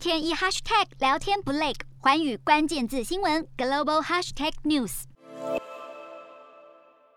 天一 hashtag 聊天不累，环宇关键字新闻 global hashtag news。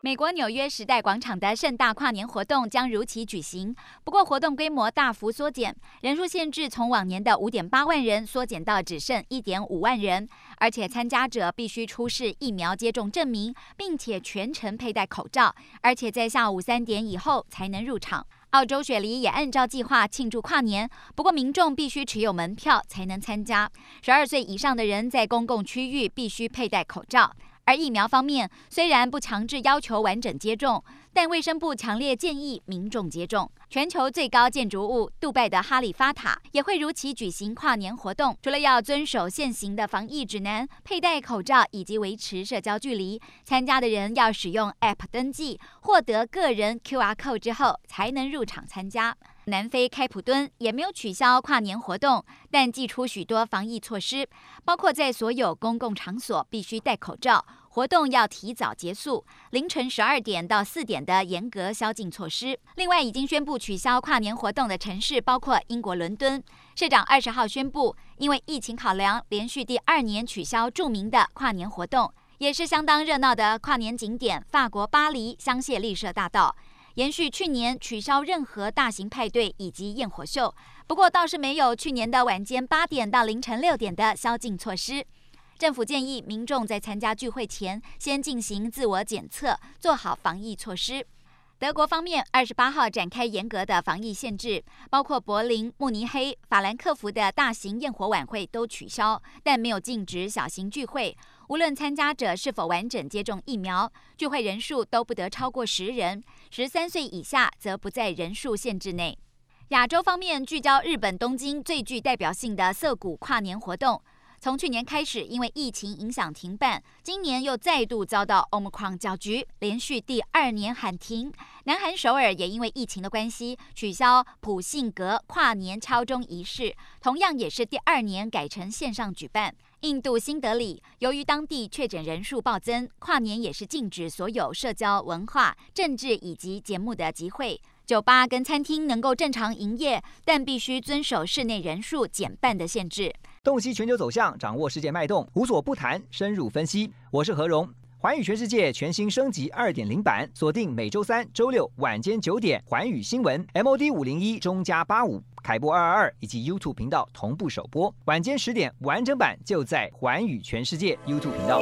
美国纽约时代广场的盛大跨年活动将如期举行，不过活动规模大幅缩减，人数限制从往年的五点八万人缩减到只剩一点五万人，而且参加者必须出示疫苗接种证明，并且全程佩戴口罩，而且在下午三点以后才能入场。澳洲雪梨也按照计划庆祝跨年，不过民众必须持有门票才能参加，十二岁以上的人在公共区域必须佩戴口罩。而疫苗方面，虽然不强制要求完整接种，但卫生部强烈建议民众接种。全球最高建筑物杜拜的哈利法塔也会如期举行跨年活动，除了要遵守现行的防疫指南、佩戴口罩以及维持社交距离，参加的人要使用 App 登记，获得个人 QR code 之后才能入场参加。南非开普敦也没有取消跨年活动，但祭出许多防疫措施，包括在所有公共场所必须戴口罩，活动要提早结束，凌晨十二点到四点的严格宵禁措施。另外，已经宣布取消跨年活动的城市包括英国伦敦，市长二十号宣布，因为疫情考量，连续第二年取消著名的跨年活动，也是相当热闹的跨年景点——法国巴黎香榭丽舍大道。延续去年取消任何大型派对以及焰火秀，不过倒是没有去年的晚间八点到凌晨六点的宵禁措施。政府建议民众在参加聚会前先进行自我检测，做好防疫措施。德国方面二十八号展开严格的防疫限制，包括柏林、慕尼黑、法兰克福的大型焰火晚会都取消，但没有禁止小型聚会。无论参加者是否完整接种疫苗，聚会人数都不得超过十人，十三岁以下则不在人数限制内。亚洲方面聚焦日本东京最具代表性的涩谷跨年活动。从去年开始，因为疫情影响停办，今年又再度遭到 Omicron 搅局，连续第二年喊停。南韩首尔也因为疫情的关系，取消普信阁跨年敲钟仪式，同样也是第二年改成线上举办。印度新德里由于当地确诊人数暴增，跨年也是禁止所有社交、文化、政治以及节目的集会。酒吧跟餐厅能够正常营业，但必须遵守室内人数减半的限制。洞悉全球走向，掌握世界脉动，无所不谈，深入分析。我是何荣，环宇全世界全新升级二点零版，锁定每周三、周六晚间九点，环宇新闻 MOD 五零一中加八五凯播二二二以及 YouTube 频道同步首播，晚间十点完整版就在环宇全世界 YouTube 频道。